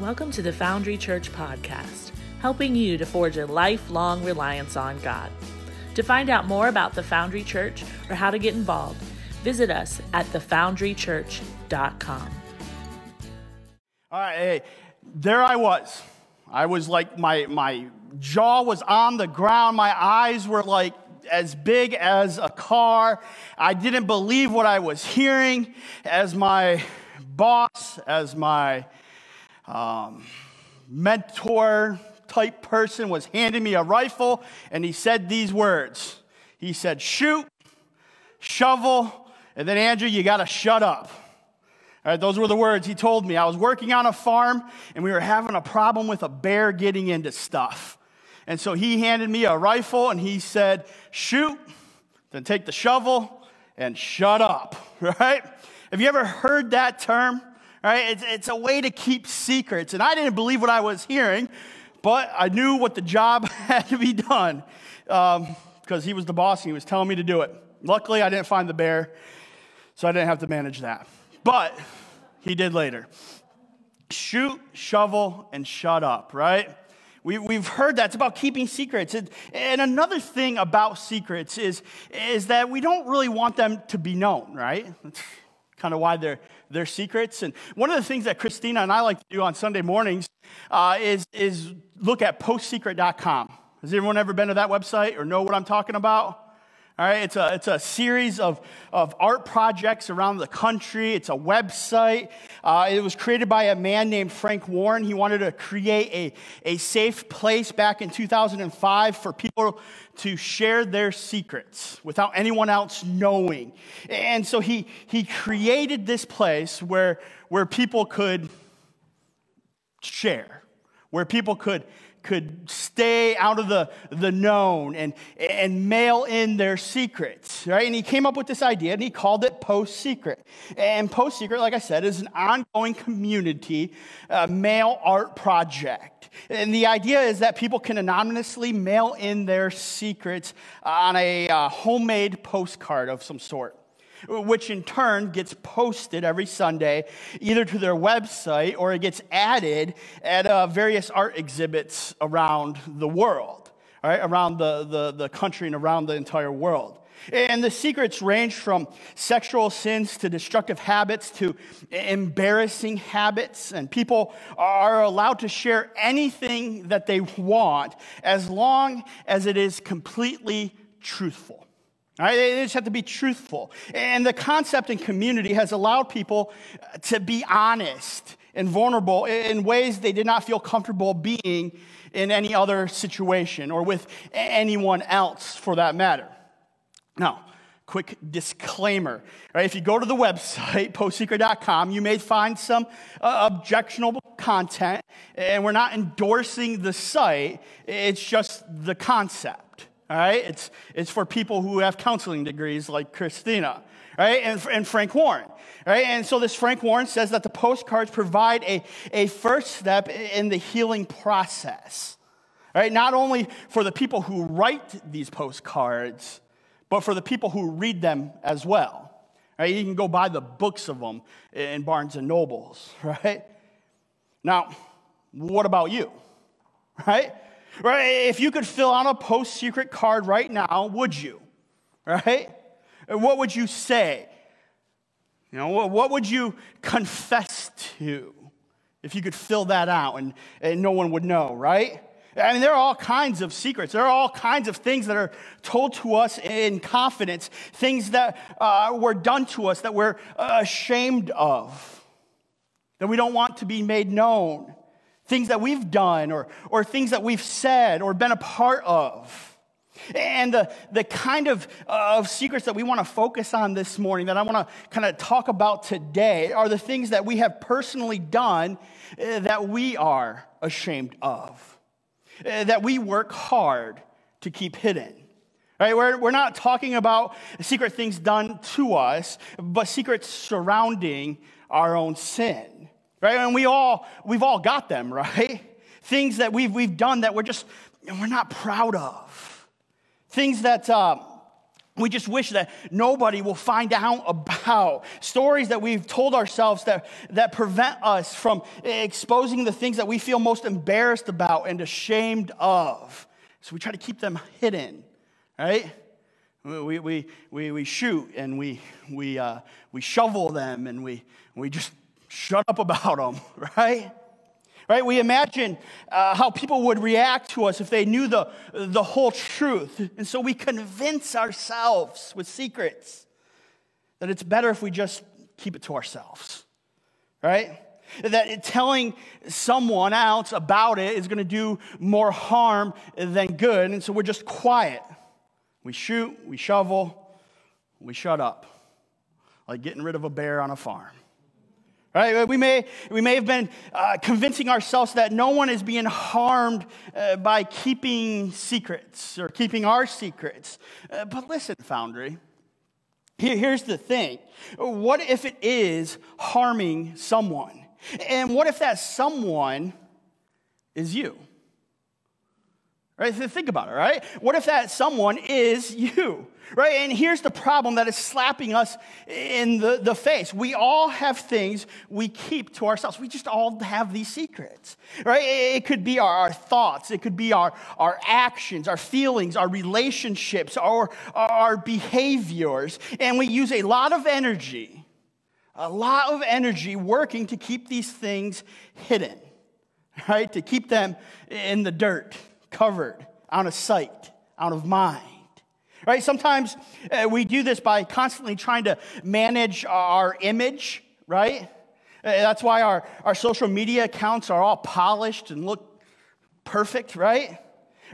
Welcome to the Foundry Church podcast, helping you to forge a lifelong reliance on God. To find out more about the Foundry Church or how to get involved, visit us at thefoundrychurch.com. All right, hey, there I was. I was like, my, my jaw was on the ground. My eyes were like as big as a car. I didn't believe what I was hearing as my boss, as my um, mentor type person was handing me a rifle, and he said these words. He said, Shoot, shovel, and then Andrew, you got to shut up. All right, those were the words he told me. I was working on a farm, and we were having a problem with a bear getting into stuff. And so he handed me a rifle, and he said, Shoot, then take the shovel and shut up. Right? Have you ever heard that term? Right? It's, it's a way to keep secrets. And I didn't believe what I was hearing, but I knew what the job had to be done because um, he was the boss and he was telling me to do it. Luckily, I didn't find the bear, so I didn't have to manage that. But he did later. Shoot, shovel, and shut up, right? We, we've heard that. It's about keeping secrets. And, and another thing about secrets is, is that we don't really want them to be known, right? That's kind of why they're, they're secrets. And one of the things that Christina and I like to do on Sunday mornings uh, is, is look at postsecret.com. Has anyone ever been to that website or know what I'm talking about? All right, it's a, it's a series of, of art projects around the country. It's a website. Uh, it was created by a man named Frank Warren. He wanted to create a, a safe place back in 2005 for people to share their secrets without anyone else knowing. And so he, he created this place where, where people could share, where people could could stay out of the, the known and, and mail in their secrets, right? And he came up with this idea and he called it Post Secret. And Post Secret, like I said, is an ongoing community uh, mail art project. And the idea is that people can anonymously mail in their secrets on a uh, homemade postcard of some sort which in turn gets posted every Sunday either to their website or it gets added at uh, various art exhibits around the world, right, around the, the, the country and around the entire world. And the secrets range from sexual sins to destructive habits to embarrassing habits. And people are allowed to share anything that they want as long as it is completely truthful. They just have to be truthful. And the concept in community has allowed people to be honest and vulnerable in ways they did not feel comfortable being in any other situation or with anyone else for that matter. Now, quick disclaimer. Right? If you go to the website, postsecret.com, you may find some uh, objectionable content, and we're not endorsing the site, it's just the concept all right? It's, it's for people who have counseling degrees like Christina, right? And, and Frank Warren, right? And so this Frank Warren says that the postcards provide a, a first step in the healing process, right? Not only for the people who write these postcards, but for the people who read them as well. Right? You can go buy the books of them in Barnes and Nobles, right? Now, what about you? Right? Right? If you could fill out a post secret card right now, would you? Right? what would you say? You know, what would you confess to if you could fill that out and, and no one would know, right? I mean, there are all kinds of secrets. There are all kinds of things that are told to us in confidence, things that uh, were done to us that we're ashamed of, that we don't want to be made known things that we've done or, or things that we've said or been a part of. And the, the kind of, of secrets that we want to focus on this morning, that I want to kind of talk about today, are the things that we have personally done uh, that we are ashamed of, uh, that we work hard to keep hidden. Right? We're, we're not talking about secret things done to us, but secrets surrounding our own sin right? And we all, we've all got them, right? Things that we've, we've done that we're just, we're not proud of. Things that uh, we just wish that nobody will find out about stories that we've told ourselves that, that prevent us from exposing the things that we feel most embarrassed about and ashamed of so we try to keep them hidden right we, we, we, we shoot and we, we, uh, we shovel them and we, we just shut up about them right right? We imagine uh, how people would react to us if they knew the, the whole truth. And so we convince ourselves with secrets that it's better if we just keep it to ourselves, right? That telling someone else about it is going to do more harm than good. And so we're just quiet. We shoot, we shovel, we shut up, like getting rid of a bear on a farm. Right? We may, we may have been uh, convincing ourselves that no one is being harmed uh, by keeping secrets or keeping our secrets. Uh, but listen, Foundry, here, here's the thing. What if it is harming someone? And what if that someone is you? Right? Think about it, right? What if that someone is you? Right? And here's the problem that is slapping us in the, the face. We all have things we keep to ourselves. We just all have these secrets. Right? It could be our, our thoughts, it could be our, our actions, our feelings, our relationships, our, our behaviors. And we use a lot of energy, a lot of energy working to keep these things hidden, right? To keep them in the dirt covered, out of sight, out of mind. Right? Sometimes uh, we do this by constantly trying to manage our image, right? Uh, that's why our, our social media accounts are all polished and look perfect, right?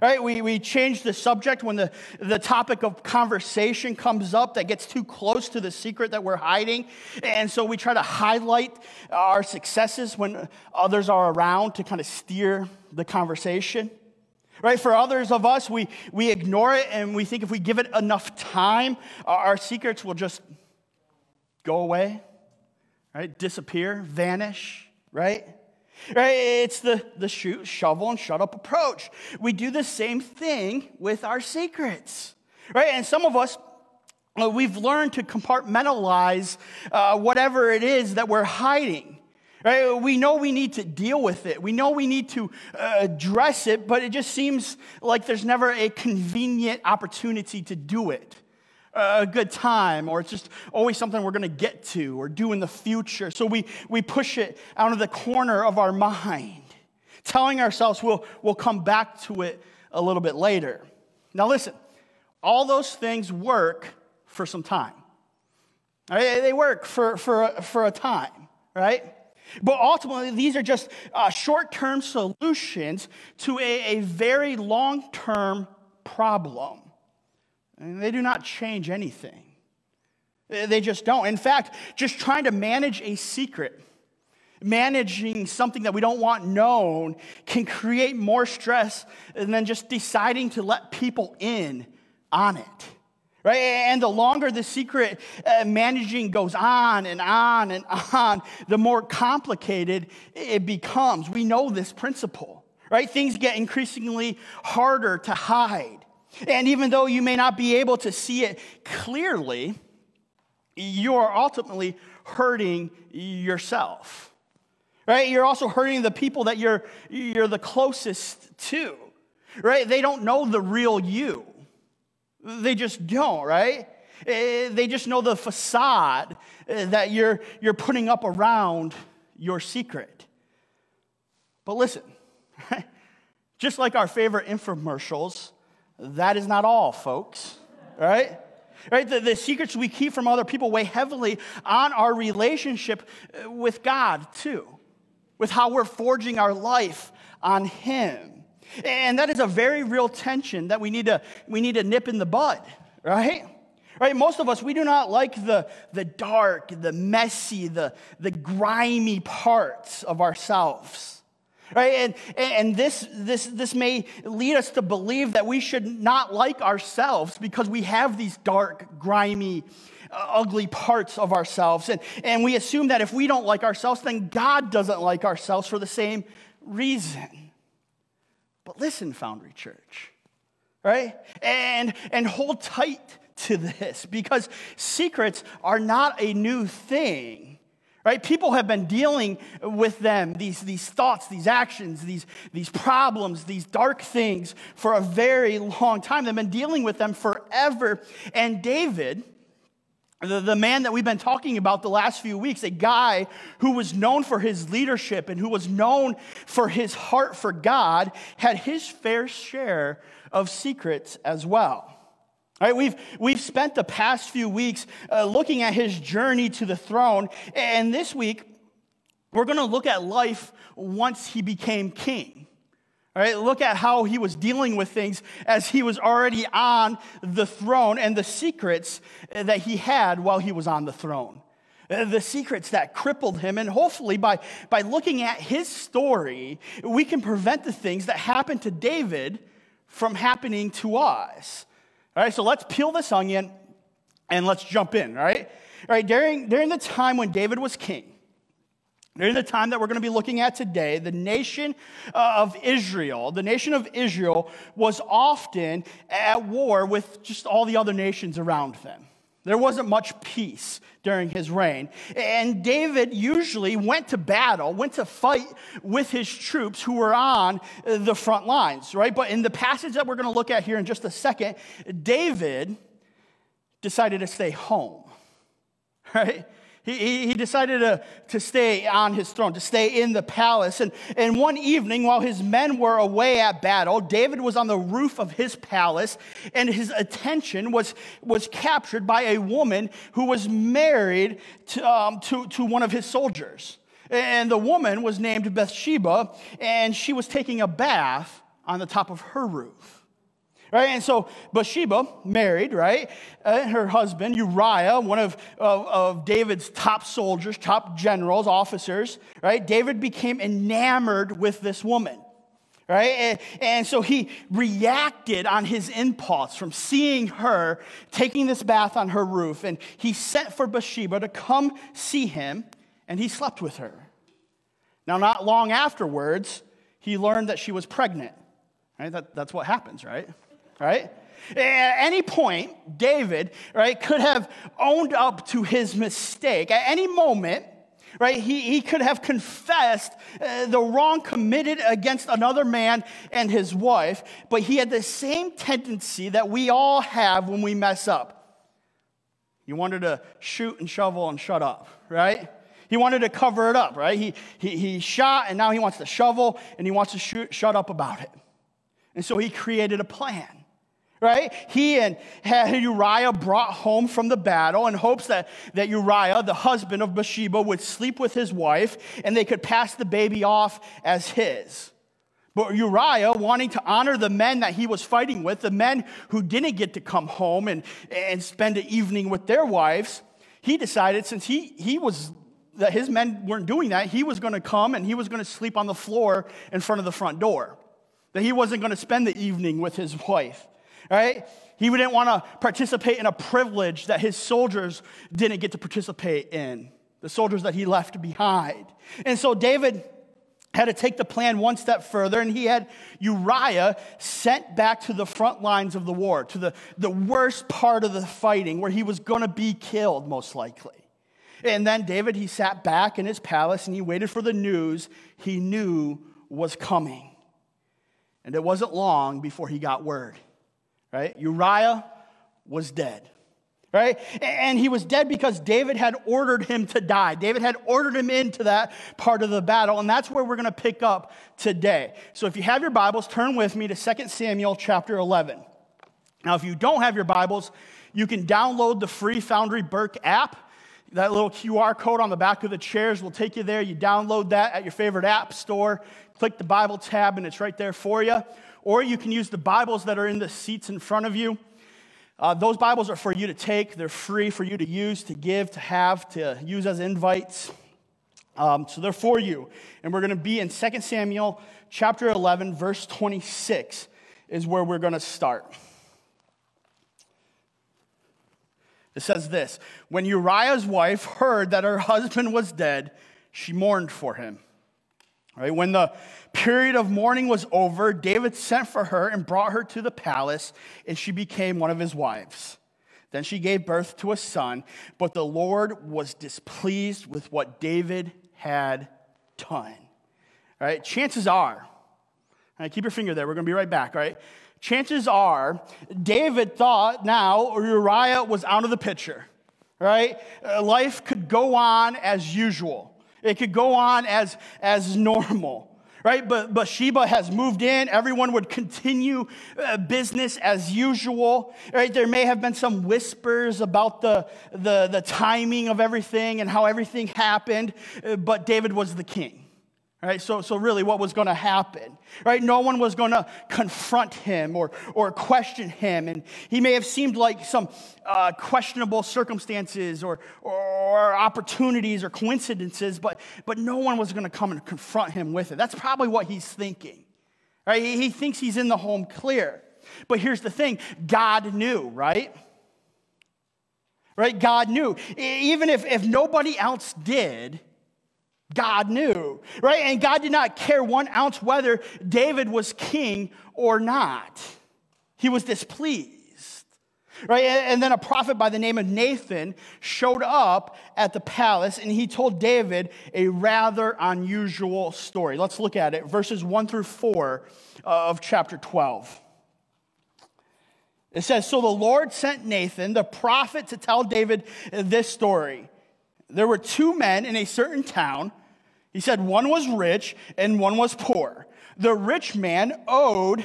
Right? We, we change the subject when the, the topic of conversation comes up that gets too close to the secret that we're hiding. And so we try to highlight our successes when others are around to kind of steer the conversation. Right? For others of us, we, we ignore it and we think if we give it enough time, our secrets will just go away, right? Disappear, vanish, right? Right? It's the, the shoot, shovel, and shut up approach. We do the same thing with our secrets, right? And some of us, we've learned to compartmentalize uh, whatever it is that we're hiding. Right? We know we need to deal with it. We know we need to uh, address it, but it just seems like there's never a convenient opportunity to do it. A good time, or it's just always something we're going to get to or do in the future. So we, we push it out of the corner of our mind, telling ourselves we'll, we'll come back to it a little bit later. Now, listen, all those things work for some time. Right? They work for, for, for a time, right? But ultimately, these are just uh, short term solutions to a, a very long term problem. And they do not change anything. They just don't. In fact, just trying to manage a secret, managing something that we don't want known, can create more stress than just deciding to let people in on it right? And the longer the secret uh, managing goes on and on and on, the more complicated it becomes. We know this principle, right? Things get increasingly harder to hide. And even though you may not be able to see it clearly, you are ultimately hurting yourself. Right? You're also hurting the people that you're, you're the closest to. Right? They don't know the real you. They just don't, right? Eh, they just know the facade eh, that you're, you're putting up around your secret. But listen, just like our favorite infomercials, that is not all, folks, right? Right? The, the secrets we keep from other people weigh heavily on our relationship eh, with God, too, with how we're forging our life on Him. And that is a very real tension that we need to, we need to nip in the bud, right? Right? Most of us, we do not like the, the dark, the messy, the, the grimy parts of ourselves. Right? And, and this, this, this may lead us to believe that we should not like ourselves because we have these dark, grimy, uh, ugly parts of ourselves. And, and we assume that if we don't like ourselves, then God doesn't like ourselves for the same reason. But listen, Foundry Church, right? And, and hold tight to this because secrets are not a new thing. Right? People have been dealing with them, these, these thoughts, these actions, these, these problems, these dark things for a very long time. They've been dealing with them forever. And David, the, the man that we've been talking about the last few weeks, a guy who was known for his leadership and who was known for his heart for God, had his fair share of secrets as well. All right, we've, we've spent the past few weeks uh, looking at his journey to the throne, and this week we're going to look at life once he became king. All right, look at how he was dealing with things as he was already on the throne and the secrets that he had while he was on the throne. The secrets that crippled him, and hopefully, by, by looking at his story, we can prevent the things that happened to David from happening to us. All right, so let's peel this onion and let's jump in, all right? All right, during, during the time when David was king, during the time that we're going to be looking at today, the nation uh, of Israel, the nation of Israel was often at war with just all the other nations around them. There wasn't much peace during his reign. And David usually went to battle, went to fight with his troops who were on uh, the front lines, right? But in the passage that we're going to look at here in just a second, David decided to stay home, right? He, he decided to, to stay on his throne, to stay in the palace. And, and one evening, while his men were away at battle, David was on the roof of his palace, and his attention was, was captured by a woman who was married to, um, to, to one of his soldiers. And the woman was named Bathsheba, and she was taking a bath on the top of her roof. Right? And so Bathsheba married, right? Uh, her husband, Uriah, one of, of, of, David's top soldiers, top generals, officers, right? David became enamored with this woman, right? And, and so he reacted on his impulse from seeing her taking this bath on her roof. And he sent for Bathsheba to come see him, and he slept with her. Now, not long afterwards, he learned that she was pregnant. Right? That, that's what happens, right? Right? At any point, David, right, could have owned up to his mistake. At any moment, right, he, he could have confessed uh, the wrong committed against another man and his wife, but he had the same tendency that we all have when we mess up. He wanted to shoot and shovel and shut up, right? He wanted to cover it up, right? He, he, he shot and now he wants to shovel and he wants to shoot, shut up about it. And so he created a plan right? He and Uriah brought home from the battle in hopes that, that Uriah, the husband of Bathsheba, would sleep with his wife and they could pass the baby off as his. But Uriah, wanting to honor the men that he was fighting with, the men who didn't get to come home and, and spend an evening with their wives, he decided since he, he was that his men weren't doing that, he was going to come and he was going to sleep on the floor in front of the front door. That he wasn't going to spend the evening with his wife right? He didn't want to participate in a privilege that his soldiers didn't get to participate in, the soldiers that he left behind. And so David had to take the plan one step further, and he had Uriah sent back to the front lines of the war, to the, the worst part of the fighting, where he was going to be killed, most likely. And then David, he sat back in his palace and he waited for the news he knew was coming. And it wasn't long before he got word right? Uriah was dead, right? And he was dead because David had ordered him to die. David had ordered him into that part of the battle, and that's where we're going to pick up today. So if you have your Bibles, turn with me to 2 Samuel chapter 11. Now, if you don't have your Bibles, you can download the free Foundry Burke app. That little QR code on the back of the chairs will take you there. You download that at your favorite app store, click the Bible tab, and it's right there for you or you can use the Bibles that are in the seats in front of you. Uh, those Bibles are for you to take, they're free for you to use, to give, to have, to use as invites. Um, so they're for you. And we're going to be in 2 Samuel chapter 11, verse 26 is where we're going to start. It says this When Uriah's wife heard that her husband was dead, she mourned for him. Right? When the period of mourning was over, David sent for her and brought her to the palace, and she became one of his wives. Then she gave birth to a son, but the Lord was displeased with what David had done. All right, chances are, all right, keep your finger there, we're gonna be right back, all right? Chances are, David thought now Uriah was out of the picture, right? Uh, life could go on as usual, it could go on as, as normal right? But Bathsheba has moved in. Everyone would continue uh, business as usual, right? There may have been some whispers about the, the, the timing of everything and how everything happened, uh, but David was the king. Right? So, so really what was going to happen? Right? No one was going to confront him or, or question him. And he may have seemed like some uh, questionable circumstances or, or opportunities or coincidences, but, but no one was going to come and confront him with it. That's probably what he's thinking. Right? He, he thinks he's in the home clear. But here's the thing God knew, right? Right? God knew. Even if, if nobody else did, God knew, right? And God did not care one ounce whether David was king or not. He was displeased, right? And then a prophet by the name of Nathan showed up at the palace and he told David a rather unusual story. Let's look at it, verses 1 through 4 uh, of chapter 12. It says, So the Lord sent Nathan, the prophet, to tell David this story. There were two men in a certain town. He said one was rich and one was poor. The rich man owed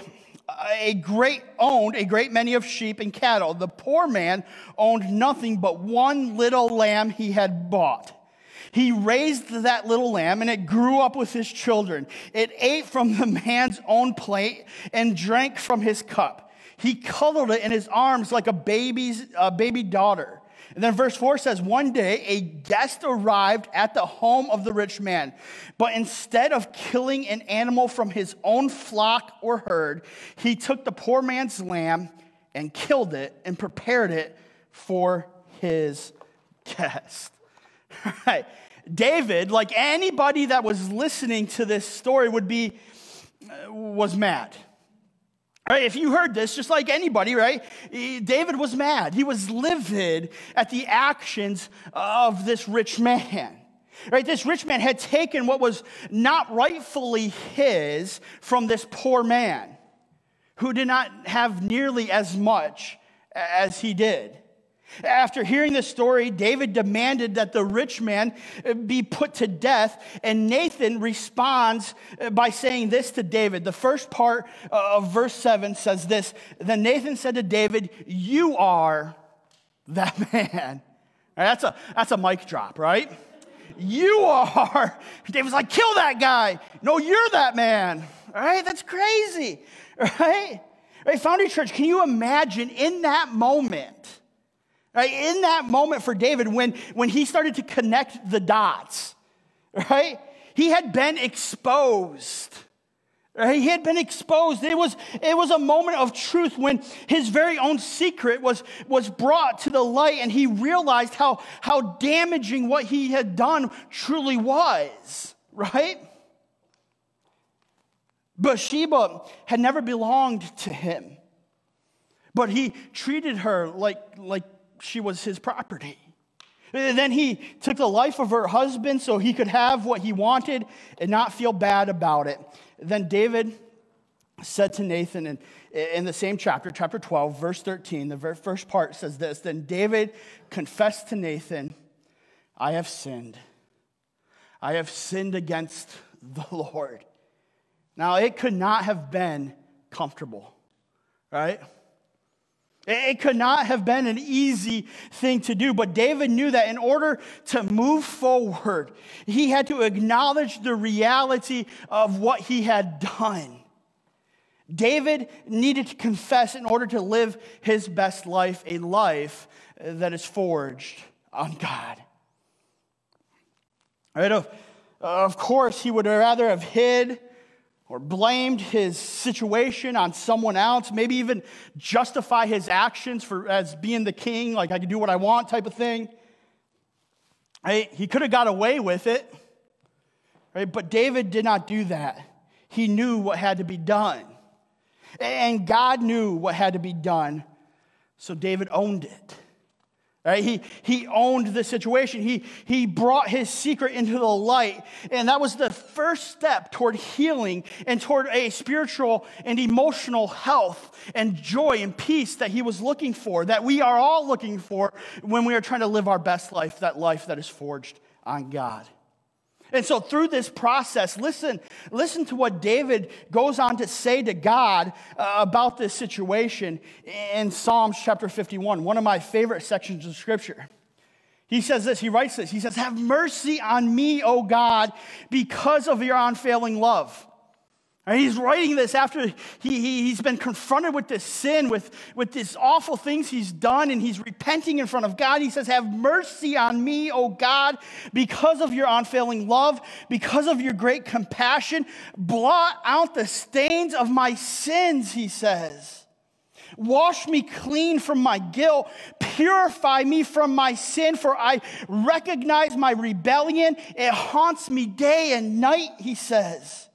a great owned a great many of sheep and cattle. The poor man owned nothing but one little lamb he had bought. He raised that little lamb and it grew up with his children. It ate from the man's own plate and drank from his cup. He cuddled it in his arms like a baby's a baby daughter. And then verse 4 says, One day a guest arrived at the home of the rich man, but instead of killing an animal from his own flock or herd, he took the poor man's lamb and killed it and prepared it for his guest. Right. David, like anybody that was listening to this story, would be, uh, was mad. Right, if you heard this, just like anybody, right? David was mad. He was livid at the actions of this rich man. Right, this rich man had taken what was not rightfully his from this poor man who did not have nearly as much as he did. After hearing the story, David demanded that the rich man uh, be put to death, and Nathan responds uh, by saying this to David. The first part uh, of verse 7 says this Then Nathan said to David, You are that man. That's, a, that's a mic drop, right? You are. David's like, Kill that guy. No, you're that man. All right, that's crazy, right? Right, Foundry Church, can you imagine in that moment? Right? In that moment for David, when, when he started to connect the dots, right? He had been exposed. Right? He had been exposed. It was, it was a moment of truth when his very own secret was, was brought to the light and he realized how, how damaging what he had done truly was, right? Bathsheba had never belonged to him, but he treated her like, like she was his property. Then he took the life of her husband so he could have what he wanted and not feel bad about it. Then David said to Nathan in, in the same chapter, chapter 12, verse 13, the very first part says this Then David confessed to Nathan, I have sinned. I have sinned against the Lord. Now, it could not have been comfortable, right? It could not have been an easy thing to do, but David knew that in order to move forward, he had to acknowledge the reality of what he had done. David needed to confess in order to live his best life, a life that is forged on God. Right? Of, of course, he would rather have hid or blamed his situation on someone else, maybe even justify his actions for as being the king, like I can do what I want type of thing. Right? He could have got away with it. Right? But David did not do that. He knew what had to be done. And God knew what had to be done. So David owned it. Right? He, he owned the situation. He, he brought his secret into the light. And that was the first step toward healing and toward a spiritual and emotional health and joy and peace that he was looking for, that we are all looking for when we are trying to live our best life, that life that is forged on God. And so through this process, listen, listen to what David goes on to say to God uh, about this situation in Psalms chapter 51, one of my favorite sections of scripture. He says this, he writes this. He says, Have mercy on me, O God, because of your unfailing love. And he's writing this after he, he, he's been confronted with this sin, with, with these awful things he's done, and he's repenting in front of God. He says, Have mercy on me, O God, because of your unfailing love, because of your great compassion. Blot out the stains of my sins, he says. Wash me clean from my guilt. Purify me from my sin, for I recognize my rebellion. It haunts me day and night, he says.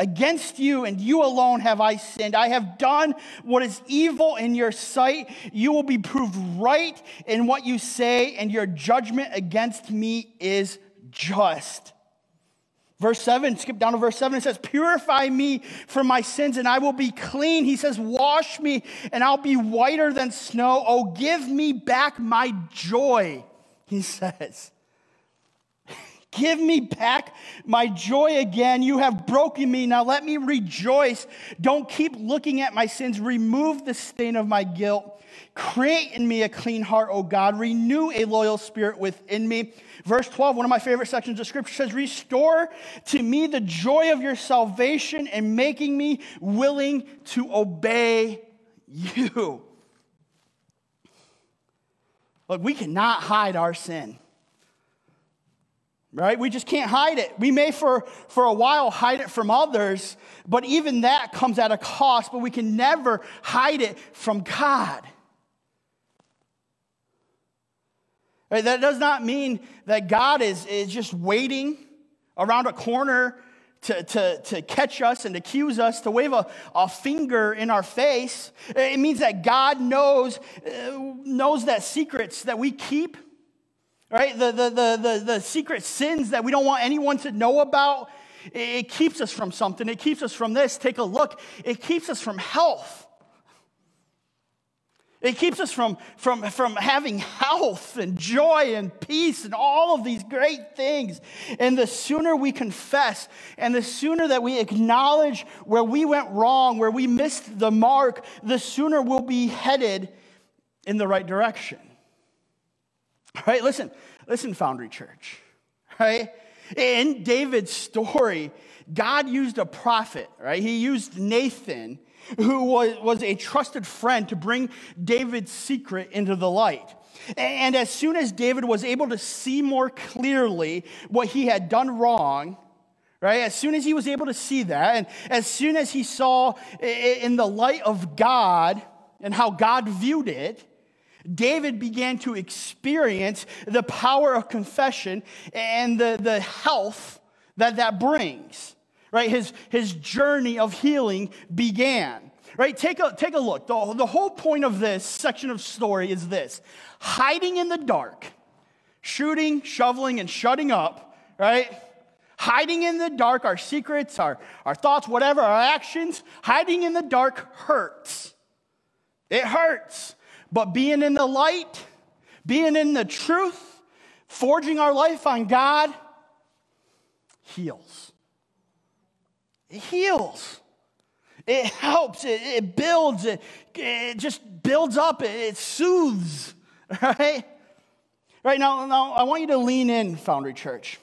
Against you and you alone have I sinned. I have done what is evil in your sight. You will be proved right in what you say, and your judgment against me is just. Verse 7, skip down to verse 7, it says, Purify me from my sins, and I will be clean. He says, Wash me, and I'll be whiter than snow. Oh, give me back my joy, he says. Give me back my joy again. You have broken me. Now let me rejoice. Don't keep looking at my sins. Remove the stain of my guilt. Create in me a clean heart, O God. Renew a loyal spirit within me. Verse 12, one of my favorite sections of scripture says, Restore to me the joy of your salvation and making me willing to obey you. Look, we cannot hide our sin right? We just can't hide it. We may for, for a while hide it from others, but even that comes at a cost, but we can never hide it from God. Right? That does not mean that God is, is just waiting around a corner to, to, to catch us and accuse us, to wave a, a finger in our face. It means that God knows, uh, knows that secrets that we keep right? The, the, the, the, the secret sins that we don't want anyone to know about. It keeps us from something. It keeps us from this. Take a look. It keeps us from health. It keeps us from, from, from having health and joy and peace and all of these great things. And the sooner we confess and the sooner that we acknowledge where we went wrong, where we missed the mark, the sooner we'll be headed in the right direction. Right? Listen, listen, Foundry Church. Right? In David's story, God used a prophet, right? He used Nathan, who was, was a trusted friend, to bring David's secret into the light. And as soon as David was able to see more clearly what he had done wrong, right? As soon as he was able to see that, and as soon as he saw in the light of God and how God viewed it, David began to experience the power of confession and the, the health that that brings. Right? His, his journey of healing began. Right? Take a, take a look. The, the whole point of this section of story is this hiding in the dark, shooting, shoveling, and shutting up, right? Hiding in the dark, our secrets, our, our thoughts, whatever, our actions, hiding in the dark hurts. It hurts. But being in the light, being in the truth, forging our life on God, heals. It heals. It helps. It, it builds. It, it just builds up. It, it soothes. Right? Right now, now, I want you to lean in, Foundry Church.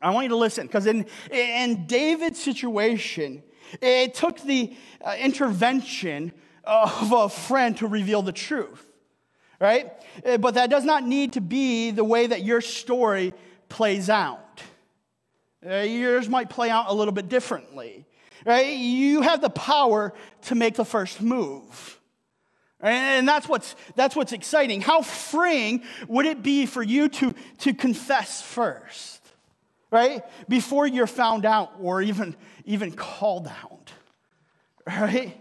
I want you to listen because in, in David's situation, it took the uh, intervention of a friend to reveal the truth, right? Eh, but that does not need to be the way that your story plays out. Uh, yours might play out a little bit differently, right? You have the power to make the first move. And that's what's, that's what's exciting. How freeing would it be for you to, to confess first, right? Before you're found out or even, even called out, right?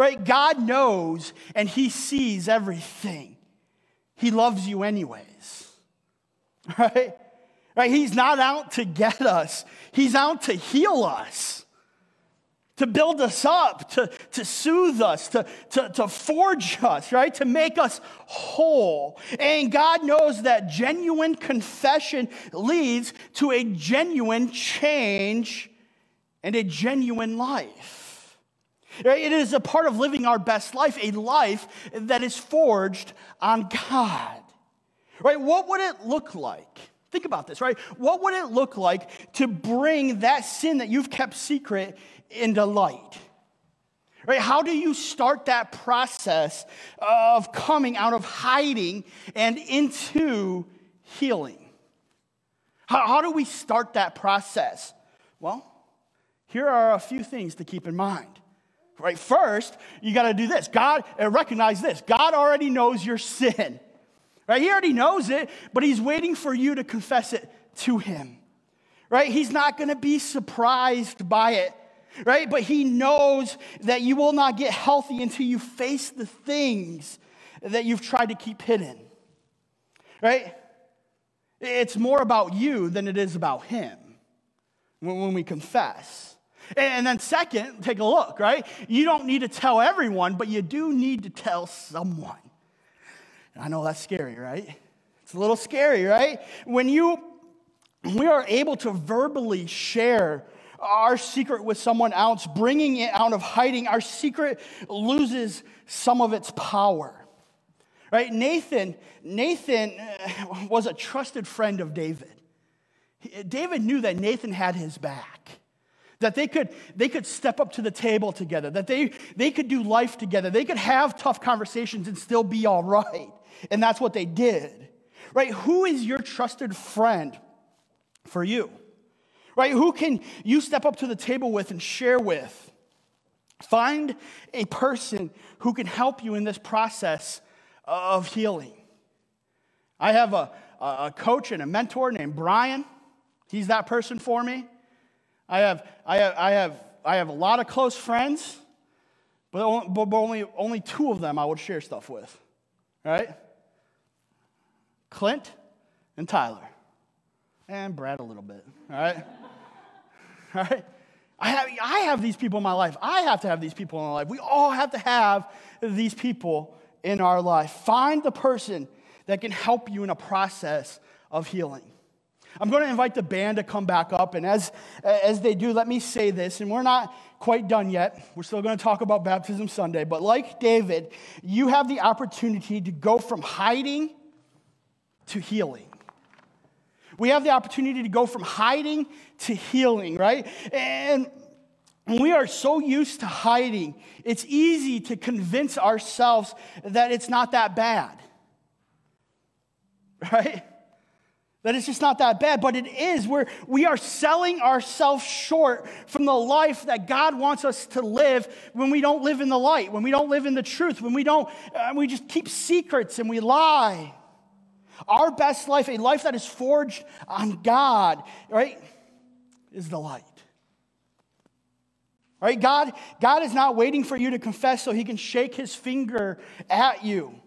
Right? God knows and He sees everything. he loves you anyways. Right? Right? He's not out to get us, he's out to heal us to build us up, to, to soothe us, to, to, to forge us, right? To make us whole. And God knows that genuine confession leads to a genuine change and a genuine life. It is a part of living our best life, a life that is forged on God. Right? What would it look like? Think about this, right? What would it look like to bring that sin that you've kept secret into light. Right? How do you start that process of coming out of hiding and into healing? How, how do we start that process? Well, here are a few things to keep in mind. Right? First, you got to do this. God, uh, recognize this. God already knows your sin. Right? He already knows it, but he's waiting for you to confess it to him. Right? He's not going to be surprised by it right? But he knows that you will not get healthy until you face the things that you've tried to keep hidden, right? It's more about you than it is about him when we confess. And then, second, take a look, right? You don't need to tell everyone, but you do need to tell someone. I know that's scary, right? It's a little scary, right? When you we are able to verbally share our secret with someone else, bringing it out of hiding, our secret loses some of its power. Right? Nathan, Nathan uh, was a trusted friend of David. David knew that Nathan had his back. That they could, they could step up to the table together, that they, they could do life together, they could have tough conversations and still be all right. And that's what they did. Right? Who is your trusted friend for you? right? Who can you step up to the table with and share with? Find a person who can help you in this process of healing. I have a, a coach and a mentor named Brian. He's that person for me. I have, I have, I have, I have a lot of close friends, but only, only two of them I would share stuff with, right? Clint and Tyler. And Brad a little bit, all right? right? I have, I have these people in my life. I have to have these people in my life. We all have to have these people in our life. Find the person that can help you in a process of healing. I'm going to invite the band to come back up, and as, as they do, let me say this, and we're not quite done yet. We're still going to talk about Baptism Sunday, but like David, you have the opportunity to go from hiding to healing. We have the opportunity to go from hiding to healing, right? And we are so used to hiding, it's easy to convince ourselves that it's not that bad, right? That it's just not that bad, but it is. We're, we are selling ourselves short from the life that God wants us to live when we don't live in the light, when we don't live in the truth, when we don't, uh, we just keep secrets and we lie. Our best life, a life that is forged on God, right, is the light. Right? God, God is not waiting for you to confess so he can shake his finger at you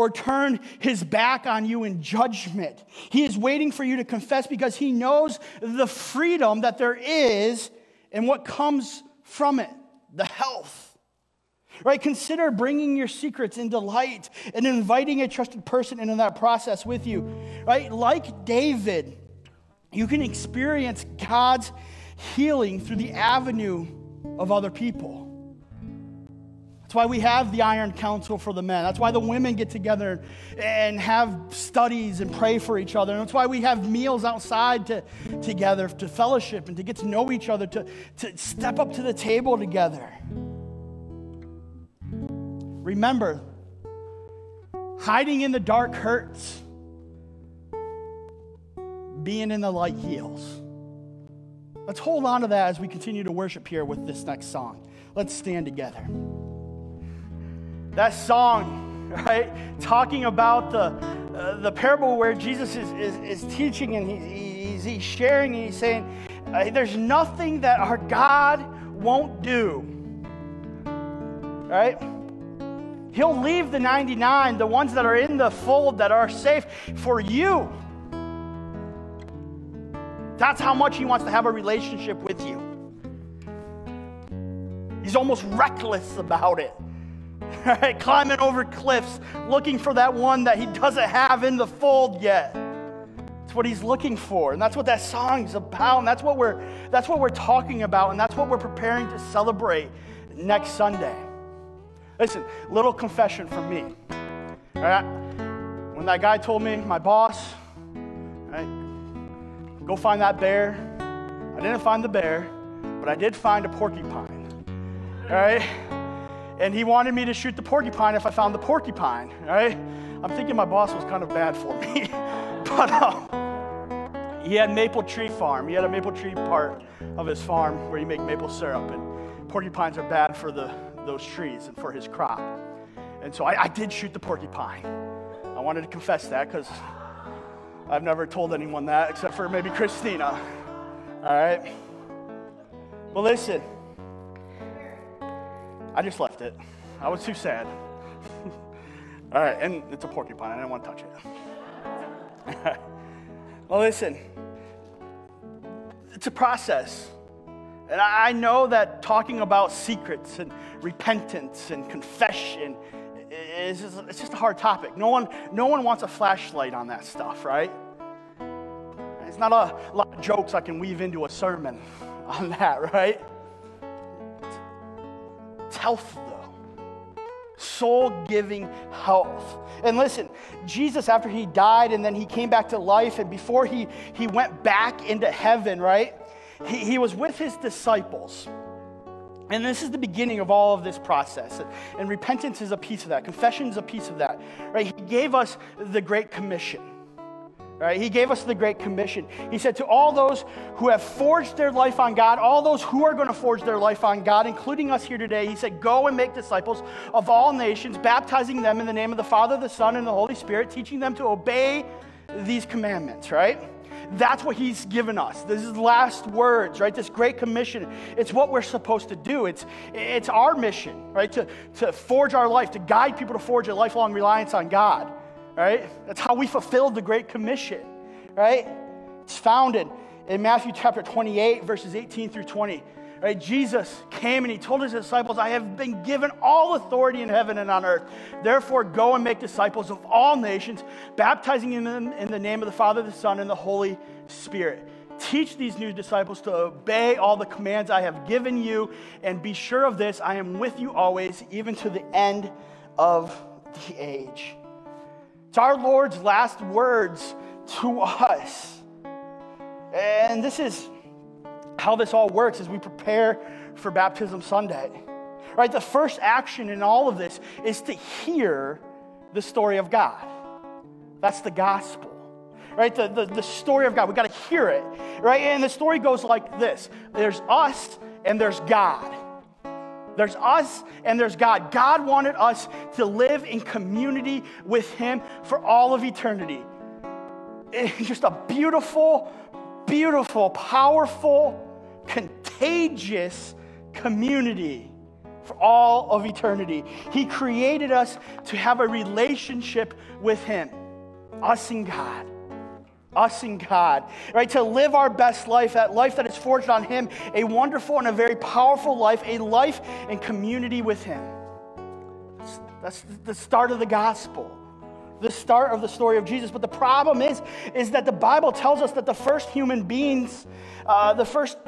or turn his back on you in judgment. He is waiting for you to confess because he knows the freedom that there is and what comes from it the health right? Consider bringing your secrets into light and inviting a trusted person into that process with you, right? Like David, you can experience God's healing through the avenue of other people. That's why we have the Iron Council for the men. That's why the women get together and have studies and pray for each other. And that's why we have meals outside to, together to fellowship and to get to know each other, to, to step up to the table together. Remember, hiding in the dark hurts, being in the light heals. Let's hold on to that as we continue to worship here with this next song. Let's stand together. That song, right, talking about the, uh, the parable where Jesus is, is, is teaching and he's, he's, sharing and he's saying, uh, There's nothing that our God won't do. Right? He'll leave the 99, the ones that are in the fold that are safe, for you. That's how much He wants to have a relationship with you. He's almost reckless about it. Right? Climbing over cliffs, looking for that one that He doesn't have in the fold yet. That's what he's looking for. And that's what that song's about. And that's what we're that's what we're talking about. And that's what we're preparing to celebrate next Sunday. Listen, little confession from me. All right? When that guy told me, my boss, right, go find that bear. I didn't find the bear, but I did find a porcupine. All right? And he wanted me to shoot the porcupine if I found the porcupine. right? I'm thinking my boss was kind of bad for me. but um, he had maple tree farm. He had a maple tree part of his farm where he make maple syrup, and porcupines are bad for the, those trees and for his crop. And so I, I did shoot the porcupine. I wanted to confess that because I've never told anyone that except for maybe Christina. All right? Well, listen. I just left it. I was too sad. All right, and it's a porcupine. I didn't want to touch it. well, listen, it's a process. And I know that talking about secrets and repentance and confession is just, it's just a hard topic. No one, no one wants a flashlight on that stuff, right? It's not a lot of jokes I can weave into a sermon on that, right? Health, though. Soul giving health. And listen, Jesus, after he died and then he came back to life, and before he, he went back into heaven, right? He, he was with his disciples. And this is the beginning of all of this process. And repentance is a piece of that. Confession is a piece of that. Right? He gave us the Great Commission. Right? He gave us the Great Commission. He said to all those who have forged their life on God, all those who are going to forge their life on God, including us here today, he said, Go and make disciples of all nations, baptizing them in the name of the Father, the Son, and the Holy Spirit, teaching them to obey these commandments, right? That's what he's given us. This is last words, right? This great commission. It's what we're supposed to do. It's, it's our mission, right? To, to forge our life, to guide people to forge a lifelong reliance on God right? That's how we fulfilled the Great Commission, right? It's founded in, Matthew chapter 28, verses 18 through 20. Right? Jesus came and he told his disciples, I have been given all authority in heaven and on earth. Therefore, go and make disciples of all nations, baptizing them in the name of the Father, the Son, and the Holy Spirit. Teach these new disciples to obey all the commands I have given you, and be sure of this I am with you always, even to the end of the age. It's our Lord's last words to us. And this is how this all works as we prepare for Baptism Sunday. Right? The first action in all of this is to hear the story of God. That's the gospel. Right? The, the, the story of God. We got to hear it. Right? And the story goes like this there's us and there's God. There's us and there's God. God wanted us to live in community with Him for all of eternity. It's just a beautiful, beautiful, powerful, contagious community for all of eternity. He created us to have a relationship with Him, us and God us and God, right? To live our best life, that life that is forged on Him, a wonderful and a very powerful life, a life in community with Him. That's, the start of the gospel, the start of the story of Jesus. But the problem is, is that the Bible tells us that the first human beings, uh, the first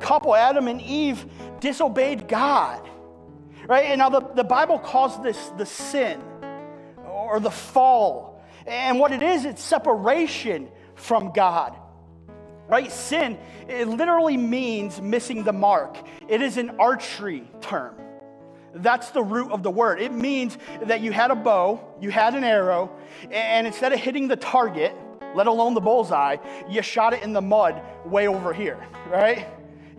couple, Adam and Eve, disobeyed God, right? And now the, the Bible calls this the sin or the fall. And what it is, it's separation from God. Right? Sin, it literally means missing the mark. It is an archery term. That's the root of the word. It means that you had a bow, you had an arrow, and instead of hitting the target, let alone the bullseye, you shot it in the mud way over here, right?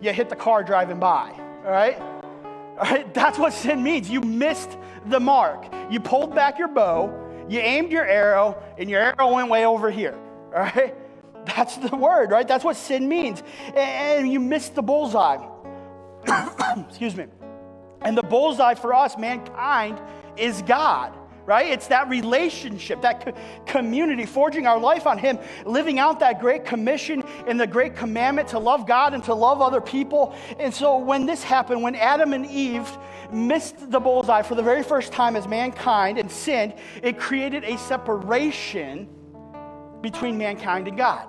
You hit the car driving by, all right? All right? That's what sin means. You missed the mark. You pulled back your bow, you aimed your arrow, and your arrow went way over here. All right? That's the word, right? That's what sin means. And you missed the bullseye. Excuse me. And the bullseye for us, mankind, is God right? It's that relationship, that co- community, forging our life on Him, living out that great commission and the great commandment to love God and to love other people. And so when this happened, when Adam and Eve missed the bullseye for the very first time as mankind and sinned, it created a separation between mankind and God.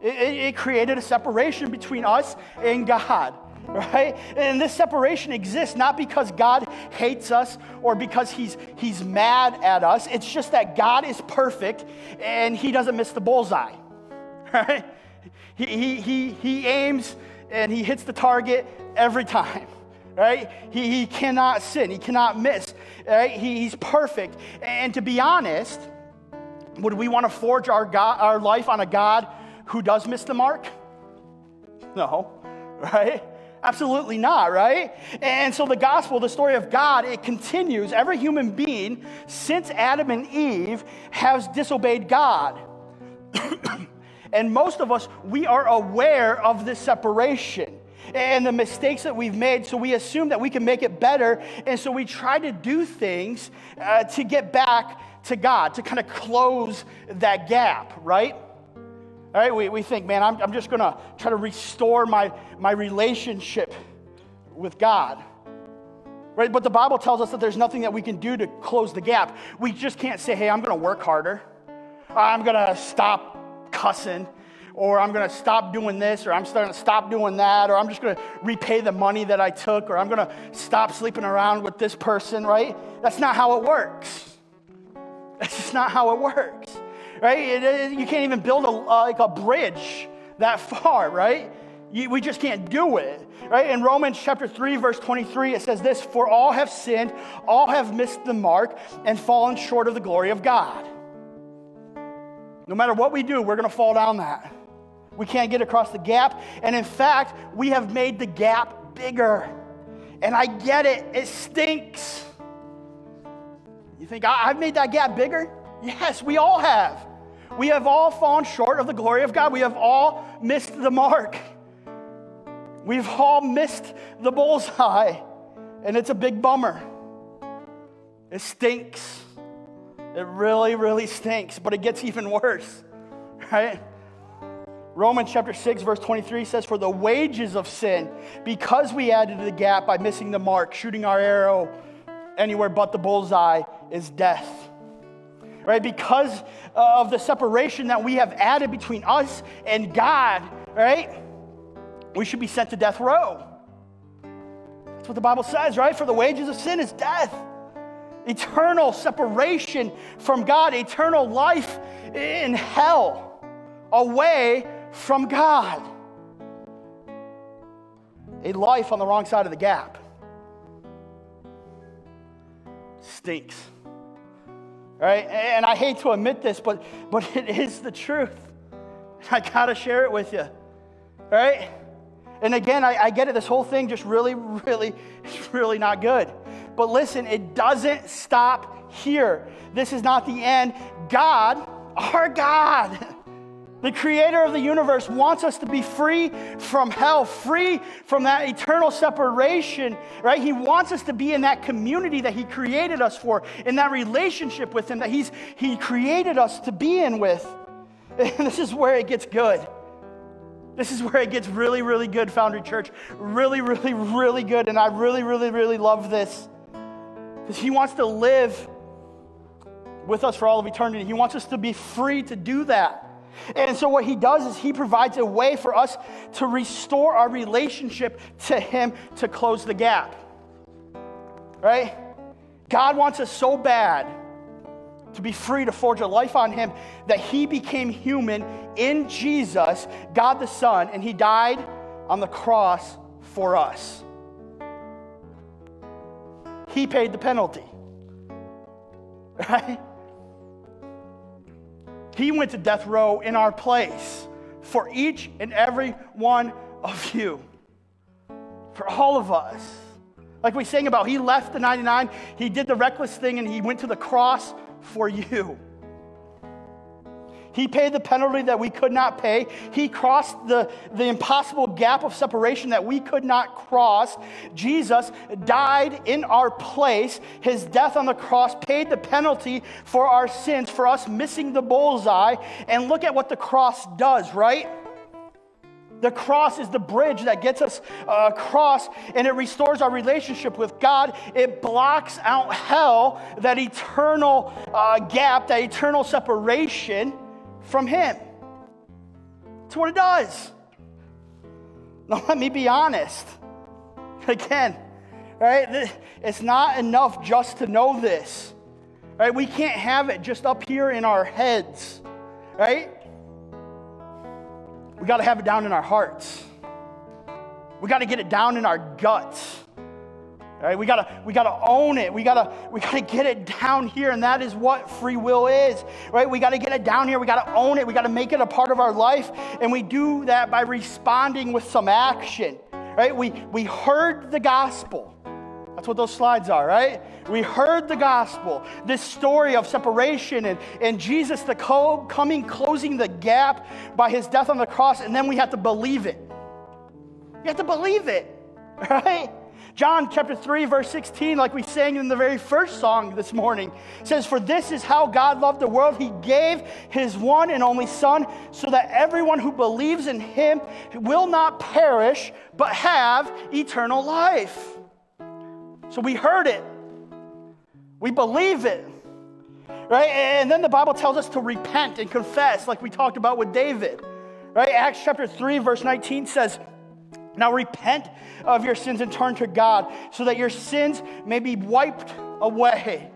It, it, it created a separation between us and God right? And this separation exists not because God hates us or because he's, he's mad at us. It's just that God is perfect and he doesn't miss the bullseye, right? He, he, he, he aims and he hits the target every time, right? He, he cannot sin, he cannot miss, right? He, he's perfect. And to be honest, would we want to forge our, God, our life on a God who does miss the mark? No, right? Absolutely not, right? And so the gospel, the story of God, it continues. Every human being since Adam and Eve has disobeyed God. and most of us, we are aware of this separation and the mistakes that we've made. So we assume that we can make it better. And so we try to do things uh, to get back to God, to kind of close that gap, right? All right, we, we think, man, I'm, I'm just going to try to restore my, my relationship with God. Right? But the Bible tells us that there's nothing that we can do to close the gap. We just can't say, hey, I'm going to work harder. I'm going to stop cussing. Or I'm going to stop doing this. Or I'm going to stop doing that. Or I'm just going to repay the money that I took. Or I'm going to stop sleeping around with this person, right? That's not how it works. That's just not how it works right? It, it, you can't even build a, uh, like a bridge that far, right? You, we just can't do it, right? In Romans chapter 3, verse 23, it says this For all have sinned, all have missed the mark, and fallen short of the glory of God. No matter what we do, we're going to fall down that. We can't get across the gap. And in fact, we have made the gap bigger. And I get it, it stinks. You think, I've made that gap bigger? Yes, we all have. We have all fallen short of the glory of God. We have all missed the mark. We've all missed the bullseye, and it's a big bummer. It stinks. It really, really stinks, but it gets even worse, right? Romans chapter 6, verse 23 says, For the wages of sin, because we added the gap by missing the mark, shooting our arrow anywhere but the bullseye, is death right? Because uh, of the separation that we have added between us and God, right? We should be sent to death row. That's what the Bible says, right? For the wages of sin is death. Eternal separation from God, eternal life in hell, away from God. A life on the wrong side of the gap stinks right? And I hate to admit this, but, but it is the truth. I gotta share it with you, right? And again, I, I get it, this whole thing just really, really, it's really not good. But listen, it doesn't stop here. This is not the end. God, our God, The creator of the universe wants us to be free from hell, free from that eternal separation, right? He wants us to be in that community that he created us for, in that relationship with him that he's he created us to be in with. And this is where it gets good. This is where it gets really, really good, Foundry Church. Really, really, really good. And I really, really, really love this. Because he wants to live with us for all of eternity. He wants us to be free to do that. And so, what he does is he provides a way for us to restore our relationship to him to close the gap. Right? God wants us so bad to be free to forge a life on him that he became human in Jesus, God the Son, and he died on the cross for us. He paid the penalty. Right? He went to death row in our place for each and every one of you, for all of us. Like we sang about, he left the 99, he did the reckless thing, and he went to the cross for you. He paid the penalty that we could not pay. He crossed the, the impossible gap of separation that we could not cross. Jesus died in our place. His death on the cross paid the penalty for our sins, for us missing the bullseye. And look at what the cross does, right? The cross is the bridge that gets us uh, across and it restores our relationship with God. It blocks out hell, that eternal uh, gap, that eternal separation from Him. That's what it does. Now, let me be honest. Again, right? It's not enough just to know this, right? We can't have it just up here in our heads, right? We got to have it down in our hearts. We got to get it down in our guts. Right? We gotta, we gotta own it. We gotta, we gotta get it down here, and that is what free will is. Right? We gotta get it down here. We gotta own it. We gotta make it a part of our life. And we do that by responding with some action. Right? We we heard the gospel. That's what those slides are, right? We heard the gospel, this story of separation and, and Jesus, the co- coming, closing the gap by his death on the cross, and then we have to believe it. You have to believe it, right? John chapter 3, verse 16, like we sang in the very first song this morning, says, For this is how God loved the world. He gave his one and only Son, so that everyone who believes in him will not perish, but have eternal life. So we heard it, we believe it. Right? And then the Bible tells us to repent and confess, like we talked about with David. Right? Acts chapter 3, verse 19 says, Now repent of your sins and turn to God, so that your sins may be wiped away.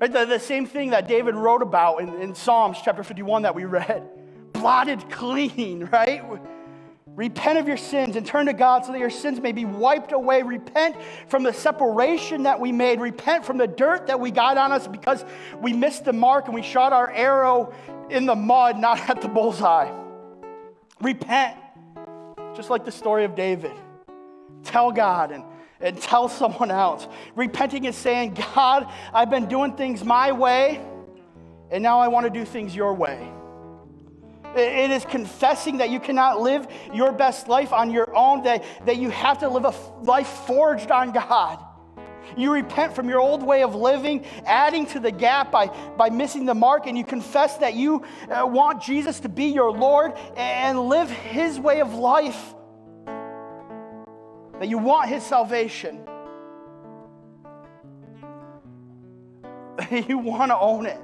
Right? The, the same thing that David wrote about in, in Psalms chapter 51 that we read. Blotted clean, right? Repent of your sins and turn to God so that your sins may be wiped away. Repent from the separation that we made. Repent from the dirt that we got on us because we missed the mark and we shot our arrow in the mud, not at the bullseye. Repent, just like the story of David. Tell God and, and tell someone else. Repenting is saying, God, I've been doing things my way, and now I want to do things your way. It is confessing that you cannot live your best life on your own, that, that you have to live a life forged on God. You repent from your old way of living, adding to the gap by, by missing the mark, and you confess that you uh, want Jesus to be your Lord and live his way of life, that you want his salvation. you want to own it.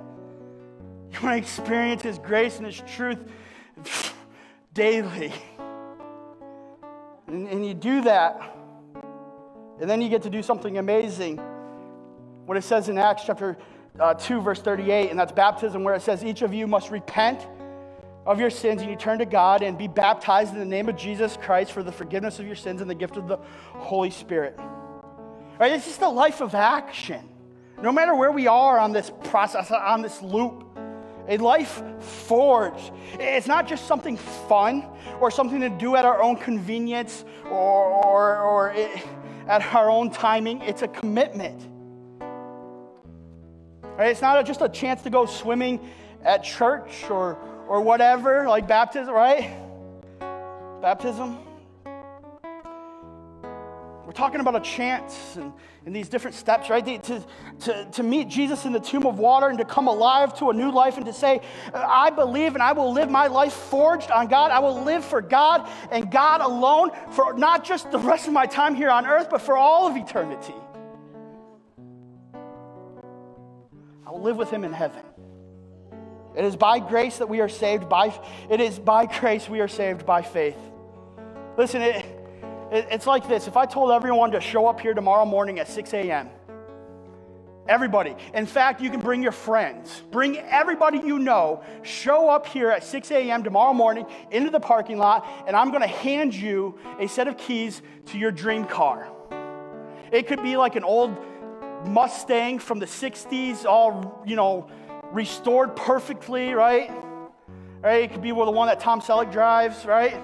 You want to experience His grace and His truth daily. And, and, you do that, and then you get to do something amazing. What it says in Acts chapter uh, 2, verse 38, and that's baptism, where it says, Each of you must repent of your sins and you turn to God and be baptized in the name of Jesus Christ for the forgiveness of your sins and the gift of the Holy Spirit. Right? It's just a life of action. No matter where we are on this process, on this loop, a life forged. It's not just something fun or something to do at our own convenience or, or, or it, at our own timing. It's a commitment. Right? It's not just a chance to go swimming at church or, or whatever, like baptism, right? Baptism. We're talking about a chance and, and these different steps, right? To, to, to meet Jesus in the tomb of water and to come alive to a new life and to say, uh, I believe and I will live my life forged on God. I will live for God and God alone for not just the rest of my time here on earth, but for all of eternity. I will live with Him in heaven. It is by grace that we are saved by it is by grace we are saved by faith. Listen, it it's like this if I told everyone to show up here tomorrow morning at 6 a.m., everybody, in fact, you can bring your friends, bring everybody you know, show up here at 6 a.m. tomorrow morning into the parking lot, and I'm to hand you a set of keys to your dream car. It could be like an old Mustang from the 60s, all, you know, restored perfectly, right? Right? It could be the one that Tom Selleck drives, right?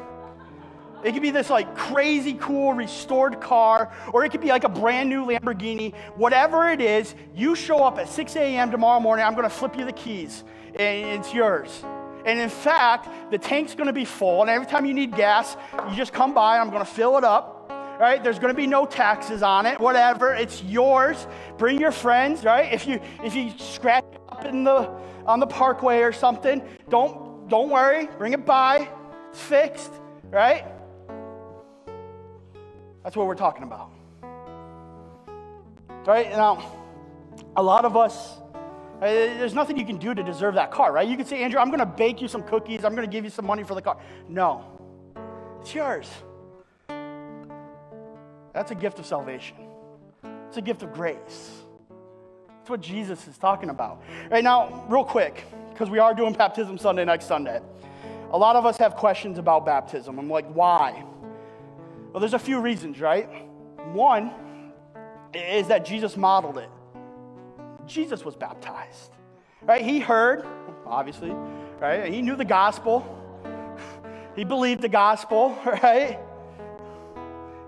It could be this like crazy cool restored car, or it could be like a brand new Lamborghini. Whatever it is, you show up at 6 a.m. tomorrow morning, I'm gonna flip you the keys, and it's yours. And in fact, the tank's gonna be full, and every time you need gas, you just come by, I'm gonna fill it up. Right? There's gonna be no taxes on it, whatever. It's yours. Bring your friends, right? If you if you scratch up in the on the parkway or something, don't don't worry, bring it by. It's fixed, right? That's what we're talking about. Right? Now, a lot of us, there's nothing you can do to deserve that car, right? You can say, Andrew, I'm going to bake you some cookies. I'm going to give you some money for the car. No, it's yours. That's a gift of salvation, it's a gift of grace. That's what Jesus is talking about. Right now, real quick, because we are doing Baptism Sunday next Sunday. A lot of us have questions about baptism. I'm like, why? Well, there's a few reasons, right? One is that Jesus modeled it. Jesus was baptized, right? He heard, obviously, right? He knew the gospel. He believed the gospel, right?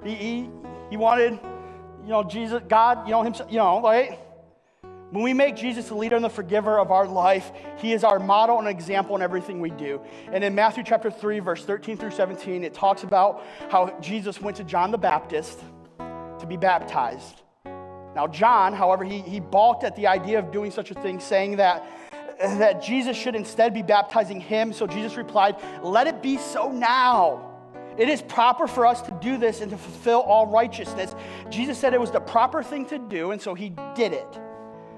He, he, he wanted, you know, Jesus, God, you know, himself, you know, right? When we make Jesus the leader and the forgiver of our life, he is our model and example in everything we do. And in Matthew chapter 3, verse 13 through 17, it talks about how Jesus went to John the Baptist to be baptized. Now, John, however, he, he balked at the idea of doing such a thing, saying that, that Jesus should instead be baptizing him. So Jesus replied, Let it be so now. It is proper for us to do this and to fulfill all righteousness. Jesus said it was the proper thing to do, and so he did it.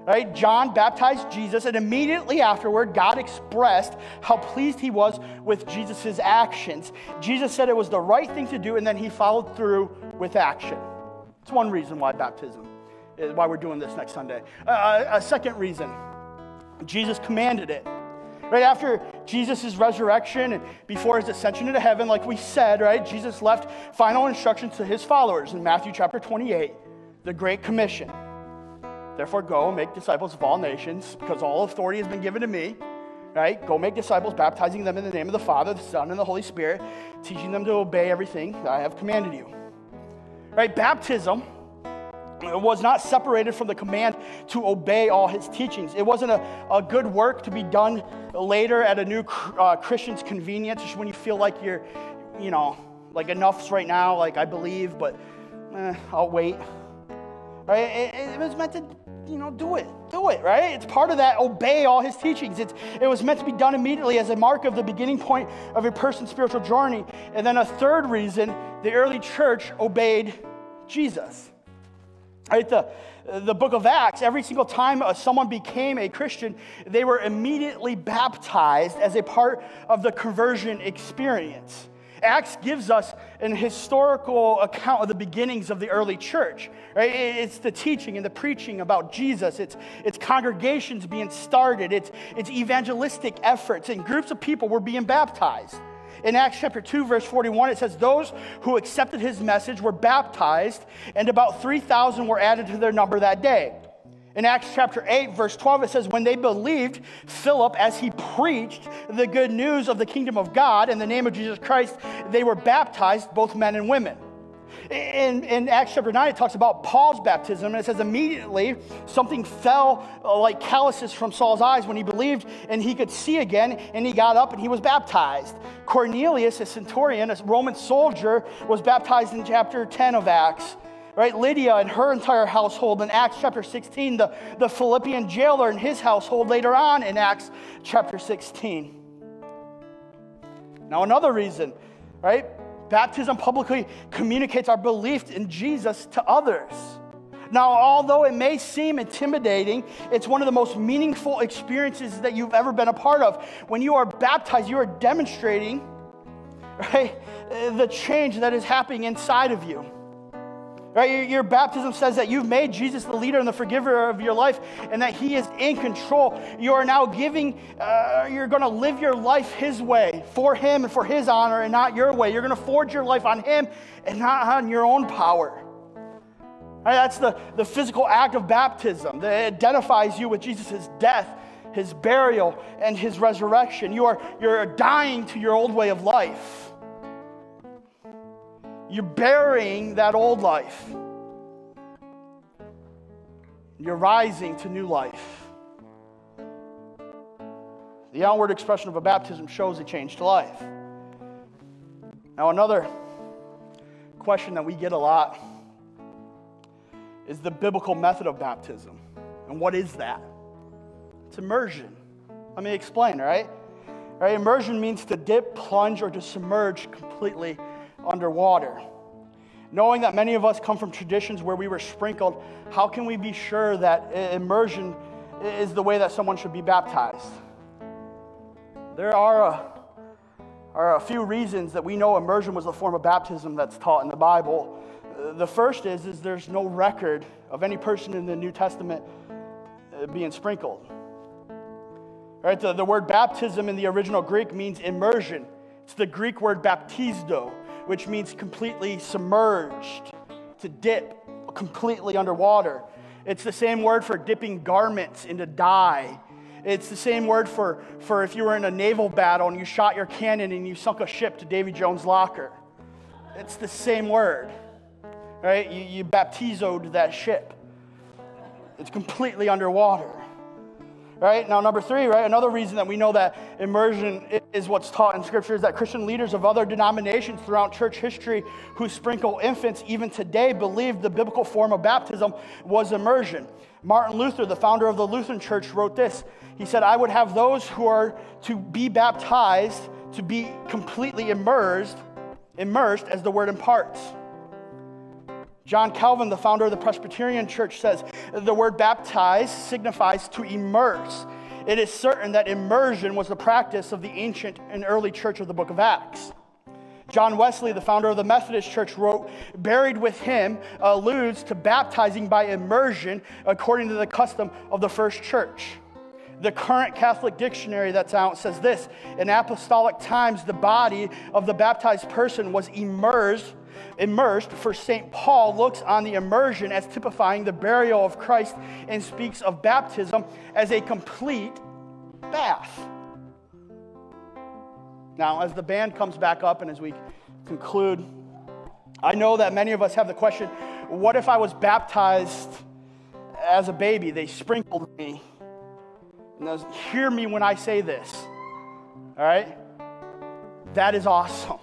Right? John baptized Jesus, and immediately afterward, God expressed how pleased he was with Jesus' actions. Jesus said it was the right thing to do, and then he followed through with action. It's one reason why baptism is why we're doing this next Sunday. Uh, a second reason, Jesus commanded it. Right after Jesus' resurrection and before his ascension into heaven, like we said, right, Jesus left final instructions to his followers in Matthew chapter 28, the Great Commission. Therefore, go and make disciples of all nations, because all authority has been given to me. Right? Go make disciples, baptizing them in the name of the Father, the Son, and the Holy Spirit, teaching them to obey everything that I have commanded you. Right? Baptism was not separated from the command to obey all his teachings. It wasn't a, a good work to be done later at a new uh, Christian's convenience, just when you feel like you're, you know, like enough's right now, like I believe, but eh, I'll wait. Right? It, it was meant to you know, do it. Do it, right? It's part of that obey all his teachings. It's, it was meant to be done immediately as a mark of the beginning point of a person's spiritual journey. And then a third reason, the early church obeyed Jesus. Right? The, the book of Acts, every single time someone became a Christian, they were immediately baptized as a part of the conversion experience. Acts gives us an historical account of the beginnings of the early church. Right? It's the teaching and the preaching about Jesus. It's, it's congregations being started. It's, it's evangelistic efforts, and groups of people were being baptized. In Acts chapter 2, verse 41, it says, Those who accepted his message were baptized, and about 3,000 were added to their number that day. In Acts chapter 8, verse 12, it says, When they believed Philip as he preached the good news of the kingdom of God in the name of Jesus Christ, they were baptized, both men and women. In, in Acts chapter 9, it talks about Paul's baptism, and it says immediately something fell uh, like calluses from Saul's eyes when he believed, and he could see again, and he got up and he was baptized. Cornelius, a centurion, a Roman soldier, was baptized in chapter 10 of Acts right? Lydia and her entire household in Acts chapter 16, the, the Philippian jailer and his household later on in Acts chapter 16. Now, another reason, right? Baptism publicly communicates our belief in Jesus to others. Now, although it may seem intimidating, it's one of the most meaningful experiences that you've ever been a part of. When you are baptized, you are demonstrating right, the change that is happening inside of you. Right? Your baptism says that you've made Jesus the leader and the forgiver of your life and that he is in control. You are now giving, uh, you're going to live your life his way for him and for his honor and not your way. You're going to forge your life on him and not on your own power. Right? That's the, the physical act of baptism that identifies you with Jesus' death, his burial, and his resurrection. You are, you're dying to your old way of life. You're burying that old life. You're rising to new life. The outward expression of a baptism shows a change to life. Now, another question that we get a lot is the biblical method of baptism. And what is that? It's immersion. Let me explain, right? Right, immersion means to dip, plunge, or to submerge completely underwater. Knowing that many of us come from traditions where we were sprinkled, how can we be sure that immersion is the way that someone should be baptized? There are a, are a few reasons that we know immersion was a form of baptism that's taught in the Bible. The first is, is there's no record of any person in the New Testament uh, being sprinkled. Right, the, the word baptism in the original Greek means immersion. It's the Greek word baptizo, which means completely submerged, to dip completely underwater. It's the same word for dipping garments into dye. It's the same word for, for if you were in a naval battle and you shot your cannon and you sunk a ship to Davy Jones' locker. It's the same word, right? You, you baptizoed that ship. It's completely underwater right? Now, number three, right? Another reason that we know that immersion is what's taught in Scripture is that Christian leaders of other denominations throughout church history who sprinkle infants even today believed the biblical form of baptism was immersion. Martin Luther, the founder of the Lutheran Church, wrote this. He said, I would have those who are to be baptized to be completely immersed, immersed as the word imparts. John Calvin, the founder of the Presbyterian Church, says the word baptize signifies to immerse. It is certain that immersion was the practice of the ancient and early church of the book of Acts. John Wesley, the founder of the Methodist Church, wrote, Buried with him alludes to baptizing by immersion according to the custom of the first church. The current Catholic dictionary that's out says this In apostolic times, the body of the baptized person was immersed immersed, for St. Paul looks on the immersion as typifying the burial of Christ and speaks of baptism as a complete bath. Now, as the band comes back up and as we conclude, I know that many of us have the question what if I was baptized as a baby? They sprinkled me. Now, hear me when I say this, all right? That is awesome.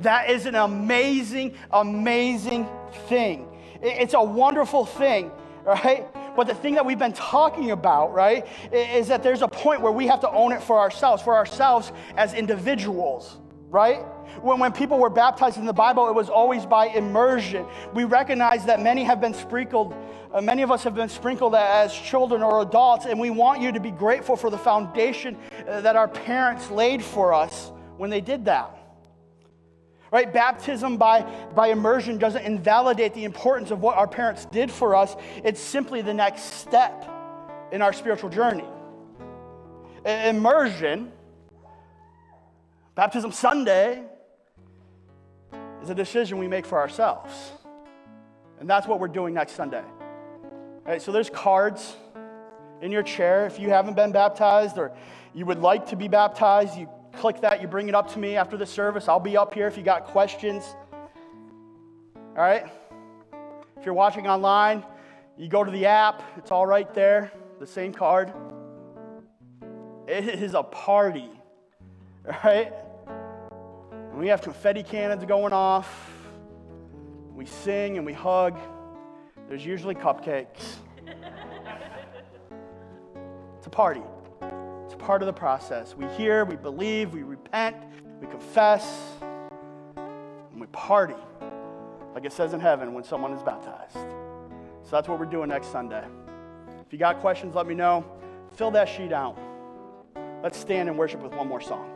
That is an amazing, amazing thing. It's a wonderful thing, right? But the thing that we've been talking about, right, is that there's a point where we have to own it for ourselves, for ourselves as individuals, right? When, when people were baptized in the Bible, it was always by immersion. We recognize that many have been sprinkled, uh, many of us have been sprinkled as children or adults, and we want you to be grateful for the foundation uh, that our parents laid for us when they did that right? Baptism by, by immersion doesn't invalidate the importance of what our parents did for us, it's simply the next step in our spiritual journey. Immersion, Baptism Sunday, is a decision we make for ourselves. And that's what we're doing next Sunday. All right, so there's cards in your chair. If you haven't been baptized or you would like to be baptized, you click that, you bring it up to me after the service. I'll be up here if you got questions. All right? If you're watching online, you go to the app, it's all right there, the same card. It is a party, all right? And we have confetti cannons going off. We sing and we hug. There's usually cupcakes. it's a party part of the process. We hear, we believe, we repent, we confess, and we party, like it says in heaven when someone is baptized. So that's what we're doing next Sunday. If you got questions, let me know. Fill that sheet out. Let's stand and worship with one more song.